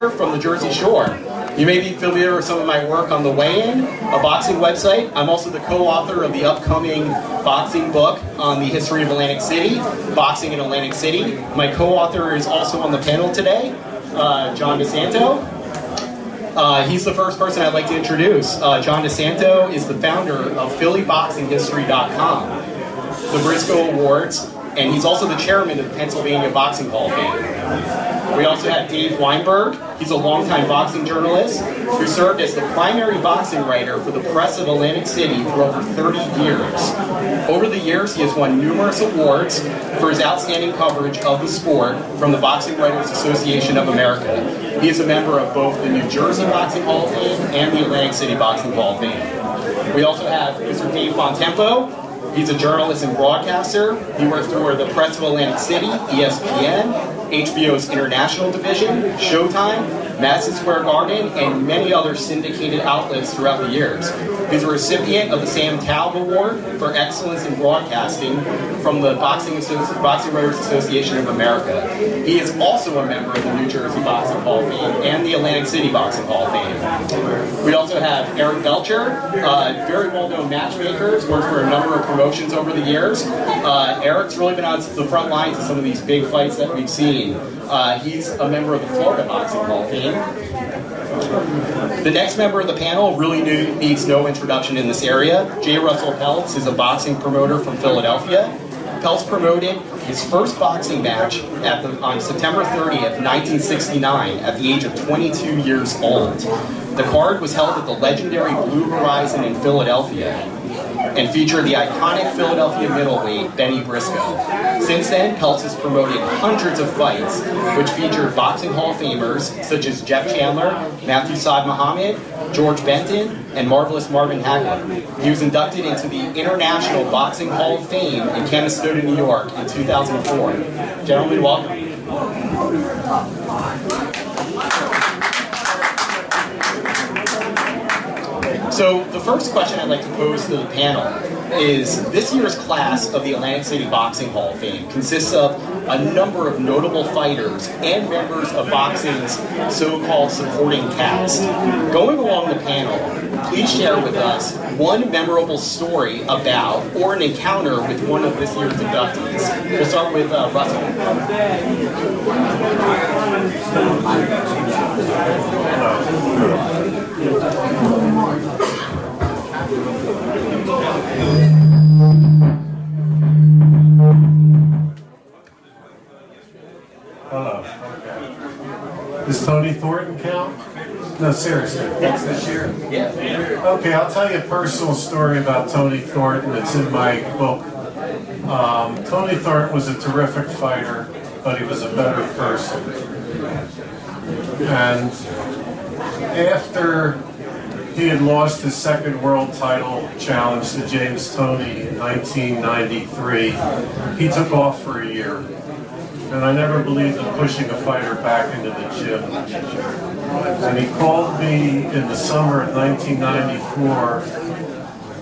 from the Jersey Shore. You may be familiar with some of my work on The Weigh-In, a boxing website. I'm also the co-author of the upcoming boxing book on the history of Atlantic City, Boxing in Atlantic City. My co-author is also on the panel today, uh, John DiSanto. Uh, he's the first person I'd like to introduce. Uh, John DiSanto is the founder of PhillyBoxingHistory.com, the Briscoe Awards, and he's also the chairman of the Pennsylvania Boxing Hall of Fame. We also have Dave Weinberg. He's a longtime boxing journalist who served as the primary boxing writer for the Press of Atlantic City for over 30 years. Over the years, he has won numerous awards for his outstanding coverage of the sport from the Boxing Writers Association of America. He is a member of both the New Jersey Boxing Hall of Fame and the Atlantic City Boxing Hall of Fame. We also have Mr. Dave Bontempo, He's a journalist and broadcaster. He works for the Press of Atlantic City, ESPN, HBO's International Division, Showtime, Madison Square Garden, and many other syndicated outlets throughout the years. He's a recipient of the Sam Taub Award for Excellence in Broadcasting from the Boxing, Associ Boxing Writers Association of America. He is also a member of the New Jersey Boxing Hall of Fame and the Atlantic City Boxing Hall of Fame. We also have Eric Bottjer, uh, very well-known matchmaker, has worked for a number of promotions over the years. Uh, Eric's really been on the front lines of some of these big fights that we've seen. Uh, he's a member of the Florida Boxing Hall of Fame. The next member of the panel really needs no introduction in this area. J. Russell Peltz is a boxing promoter from Philadelphia. Peltz promoted his first boxing match the, on September 30th, 1969, at the age of 22 years old. The card was held at the legendary Blue Horizon in Philadelphia and featured the iconic Philadelphia middleweight Benny Briscoe. Since then, Peltz has promoted hundreds of fights, which featured boxing Hall of Famers such as Jeff Chandler, Matthew Saad Muhammad, George Benton, and Marvelous Marvin Hagler. He was inducted into the International Boxing Hall of Fame in Canastota, New York in 2004. Gentlemen, welcome. So the first question I'd like to pose to the panel is this year's class of the Atlantic City Boxing Hall of Fame consists of a number of notable fighters and members of boxing's so-called supporting cast. Going along the panel, please share with us one memorable story about or an encounter with one of this year's inductees. We'll start with uh, Russell. Hello. Okay. Does Tony Thornton count? No, seriously. Next this year. Yeah. Okay, I'll tell you a personal story about Tony Thornton. It's in my book. Um, Tony Thornton was a terrific fighter, but he was a better person. And after he had lost his second world title challenge to James Toney in 1993. He took off for a year. And I never believed in pushing a fighter back into the gym. And he called me in the summer of 1994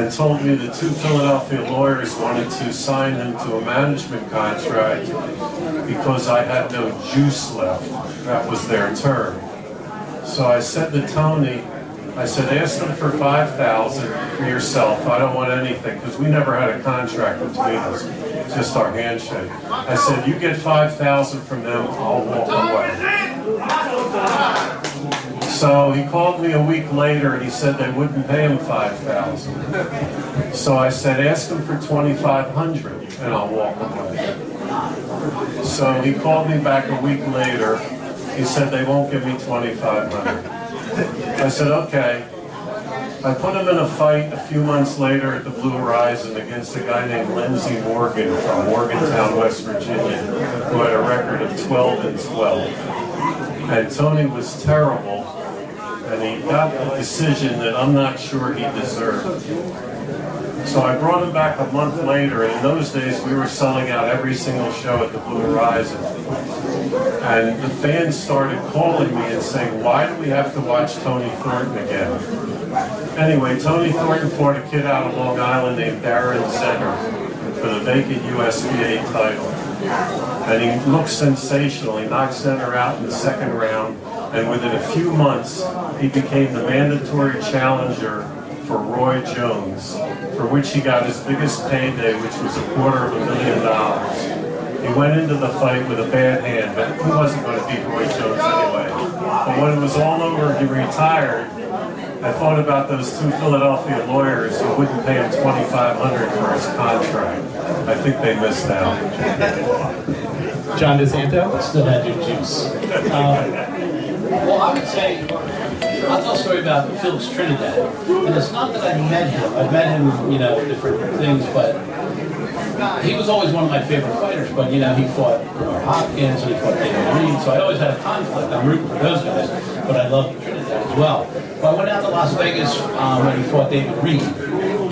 and told me that two Philadelphia lawyers wanted to sign him to a management contract because I had no juice left. That was their term. So I said to Tony, I said, ask them for 5000 for yourself. I don't want anything, because we never had a contract between us, just our handshake. I said, you get 5000 from them, I'll walk away. So he called me a week later and he said they wouldn't pay him 5000 So I said, ask them for 2500 and I'll walk away. So he called me back a week later. He said they won't give me 2500 I said, okay. I put him in a fight a few months later at the Blue Horizon against a guy named Lindsey Morgan from Morgantown, West Virginia, who had a record of 12 and 12. And Tony was terrible, and he got a decision that I'm not sure he deserved. So I brought him back a month later, and in those days we were selling out every single show at the Blue Horizon. And the fans started calling me and saying, why do we have to watch Tony Thornton again? Anyway, Tony Thornton fought a kid out of Long Island named Darren Zenner for the vacant USBA title. And he looked sensational. He knocked Zenner out in the second round and within a few months, he became the mandatory challenger for Roy Jones, for which he got his biggest payday, which was a quarter of a million dollars. He went into the fight with a bad hand, but he wasn't going to beat Roy Jones anyway. But when it was all over, he retired. I thought about those two Philadelphia lawyers who wouldn't pay him 2,500 for his contract. I think they missed out. John DiSanto? Still had your juice. Um, well, I would say, I'll tell a story about Felix Trinidad. And it's not that I met him. I've met him, you know, different things, but he was always one of my favorite fighters. But, you know, he fought Bernard Hopkins and he fought David Reid, so I always had a conflict. I'm rooting for those guys, but I love Trinidad as well. But I went out to Las Vegas um, when he fought David Reid.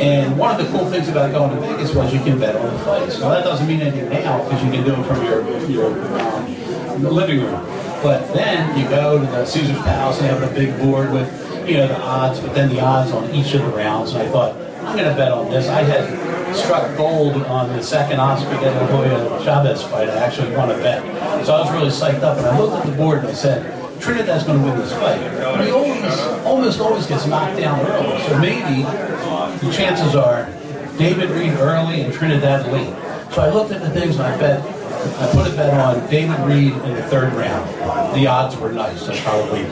And one of the cool things about going to Vegas was you can bet on the fights. Now that doesn't mean anything now because you can do it from your your um, living room. But then you go to the Caesar's Palace and they have a big board with you know the odds, but then the odds on each of the rounds. And I thought I'm going to bet on this. I had struck gold on the second Oscar De La Hoya Chavez fight. I actually won a bet, so I was really psyched up. And I looked at the board and I said. Trinidad's going to win this fight. But he always, almost always gets knocked down early. So maybe the chances are David Reid early and Trinidad late. So I looked at the things and I bet, I put a bet on David Reid in the third round. The odds were nice, so probably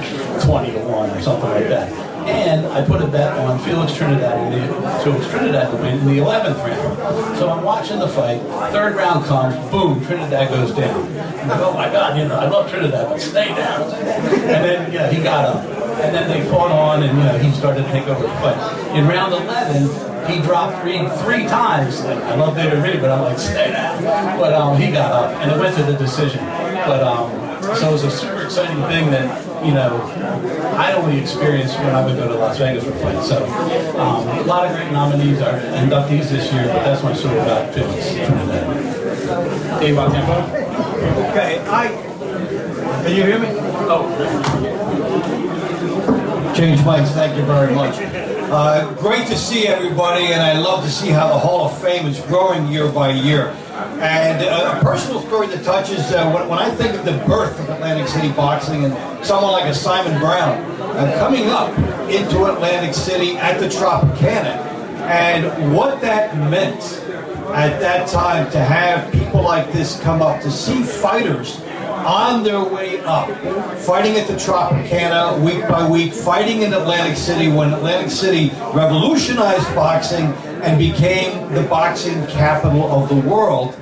20 to 1 or something like that. And I put a bet on Felix Trinidad in the, Felix Trinidad to win in the 11th round. So I'm watching the fight, third round comes, boom, Trinidad goes down. Go, oh my God, you know, I love Trinidad, but stay down. And then, yeah, he got up. And then they fought on, and you know, he started to take over the fight. In round 11, he dropped Reid three times. I love David Reid, but I'm like, stay down. But um, he got up, and it went to the decision. But um, so it was a super exciting thing that you know I only experienced when I would go to Las Vegas for fights. So um, a lot of great nominees are inductees this year, but that's my story about Trinidad. Dave Bontempo? Okay, I, can you hear me? Oh. Change mics, thank you very much. Uh, great to see everybody, and I love to see how the Hall of Fame is growing year by year. And uh, a personal story that touches, uh, when, when I think of the birth of Atlantic City boxing and someone like a Simon Brown coming up into Atlantic City at the Tropicana, and what that meant at that time to have people like this come up, to see fighters on their way up, fighting at the Tropicana week by week, fighting in Atlantic City when Atlantic City revolutionized boxing and became the boxing capital of the world,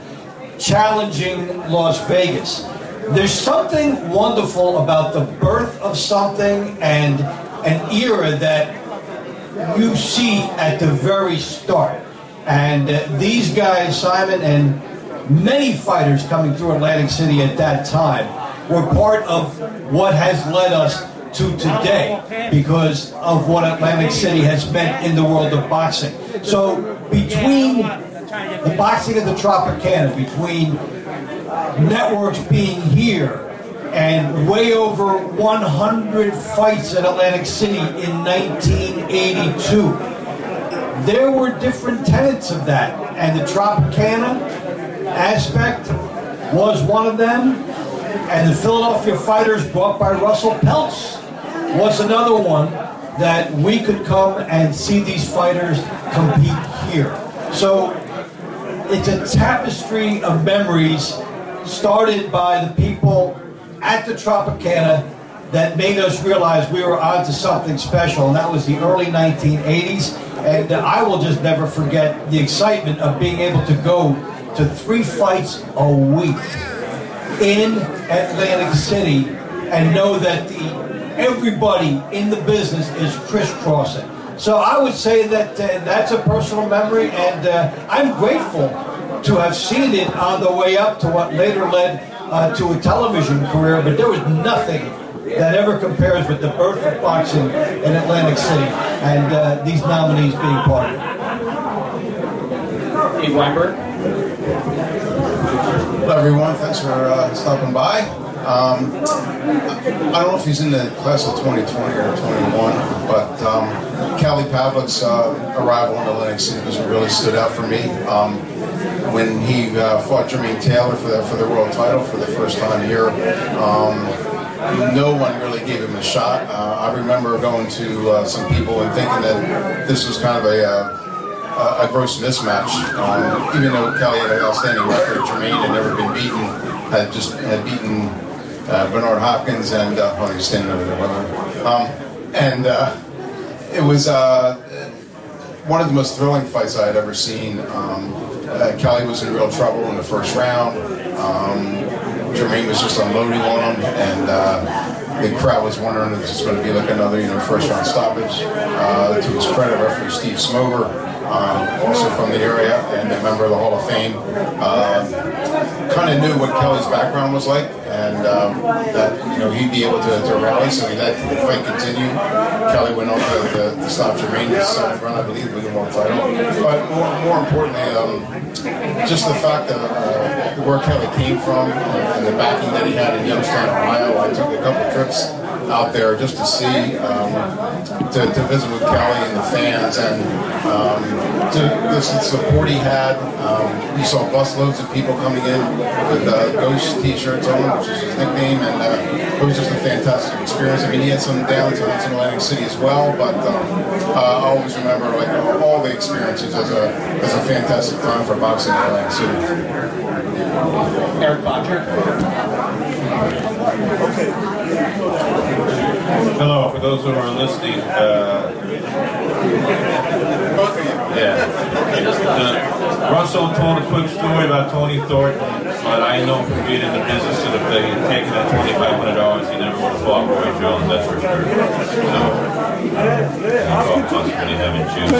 challenging Las Vegas. There's something wonderful about the birth of something and an era that you see at the very start. And uh, these guys, Simon and many fighters coming through Atlantic City at that time were part of what has led us to today because of what Atlantic City has meant in the world of boxing. So between the boxing of the Tropicana, between networks being here and way over 100 fights at Atlantic City in 1982, there were different tenets of that. And the Tropicana aspect was one of them. And the Philadelphia Fighters brought by Russell Peltz was another one that we could come and see these fighters compete here. So it's a tapestry of memories started by the people at the Tropicana that made us realize we were onto something special, and that was the early 1980s. And I will just never forget the excitement of being able to go to three fights a week in Atlantic City and know that the everybody in the business is crisscrossing. So I would say that uh, that's a personal memory, and uh, I'm grateful to have seen it on the way up to what later led uh, to a television career. But there was nothing that ever compares with the birth of boxing in Atlantic City, and uh, these nominees being part of it. Dave Weinberg? Hello, everyone. Thanks for uh, stopping by. Um, I don't know if he's in the class of 2020 or 21, but um, Kelly Pavlik's uh, arrival in Atlantic City was really stood out for me. Um, when he uh, fought Jermaine Taylor for the, for the world title for the first time here, um, no one really gave him a shot. Uh, I remember going to uh, some people and thinking that this was kind of a, uh, a gross mismatch. Um, even though Kelly had an outstanding record, Jermaine had never been beaten, had just had beaten uh, Bernard Hopkins and uh, oh, he's standing over there. Um, and uh, it was uh, one of the most thrilling fights I had ever seen. Um, uh, Kelly was in real trouble in the first round. Um, Jermaine was just unloading on him, and uh, the crowd was wondering if this was going to be like another, you know, first round stoppage. To his credit, referee Steve Smoger, um, also from the area and a member of the Hall of Fame, kind of knew what Kelly's background was like, and um, that you know he'd be able to, to rally. So he let the fight continue. Kelly went on to, to, to stop Jermaine's seventh run, I believe, with the world title. But more, more importantly, um, just the fact that uh, where Kelly came from and the backing that he had in Youngstown, Ohio. I took a couple trips out there just to see, um, to, to visit with Kelly and the fans, and um, to the support he had. Um, we saw busloads of people coming in with uh, Ghost T-shirts on, which is his nickname, and uh, it was just a fantastic experience. I mean, he had some downtimes in Atlantic City as well, but um, uh, I always remember like all the experiences as a as a fantastic time for boxing in Atlantic City. Eric Bottjer. Hello, for those who are listening, uh, yeah. Uh, Russell told a quick story about Tony Thornton, but I know from being in the business that if they had taken that $2,500, he never would have fought Roy Jones, that's for sure. So, all possibly having juice.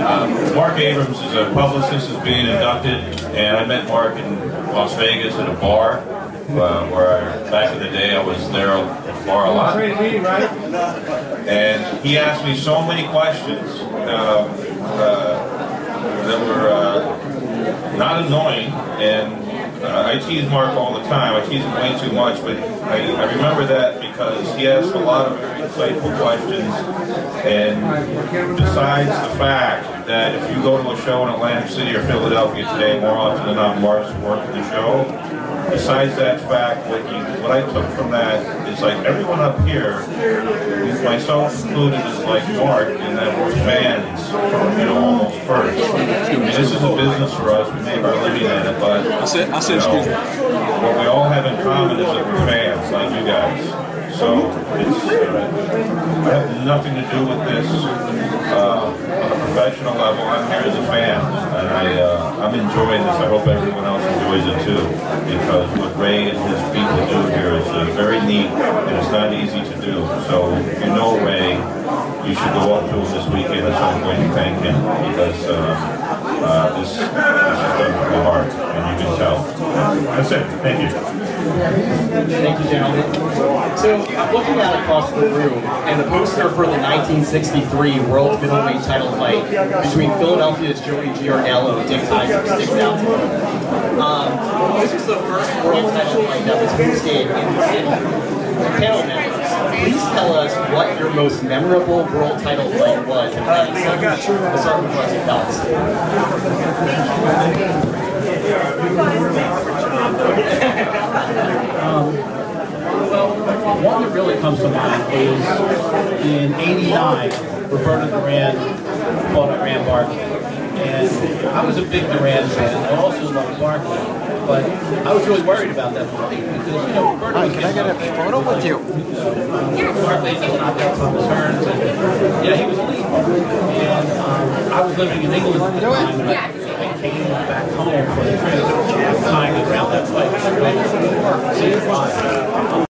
Uh, Marc Abrams is a publicist, is being inducted, and I met Marc in Las Vegas at a bar uh, where I, back in the day I was there bar a lot. And he asked me so many questions uh, uh, that were uh, not annoying, and uh, I tease Marc all the time. I tease him way too much, but I, I remember that because he asked a lot of very insightful questions, and besides the fact that if you go to a show in Atlantic City or Philadelphia today, more often than not, Marc's working the show. Besides that fact, what, you, what I took from that is like everyone up here, myself included, is like Marc in that we're fans, you know, almost first. I mean, this is a business for us. We make our living in it, but I said, I said, you know, what we all have in common is that we're fans, like you guys. So it's, uh, I have nothing to do with this professional level. I'm here as a fan, and I, uh, I'm enjoying this. I hope everyone else enjoys it too, because what Ray and his people do here is uh, very neat, and it's not easy to do. So if you know Ray, you should go up to him this weekend at some point and thank him, because uh, uh, this, this is done from the heart, and you can tell. That's it. Thank you. Thank you, gentlemen. So I'm looking out across the room, and the poster for the 1963 World Middleweight title fight between Philadelphia's Joey Giardello and Dick Kaiser sticks out to me. Um, this was the first world title fight that was hosted in the city. Panel members, please tell us what your most memorable world title fight was City. We'll start with Russell Peltz. Well, one that really comes to mind is in '89, Roberto Duran fought Iran Barkley. And I was a big Duran fan. I also loved Barkley. But I was really worried about that fight because, you know, Roberto Hi, was can I get a photo with you? Barkley was knocked out from his turns. And, yeah, he was elite. And um, I was living in England at the time. And I, I came back home for the time around that fight.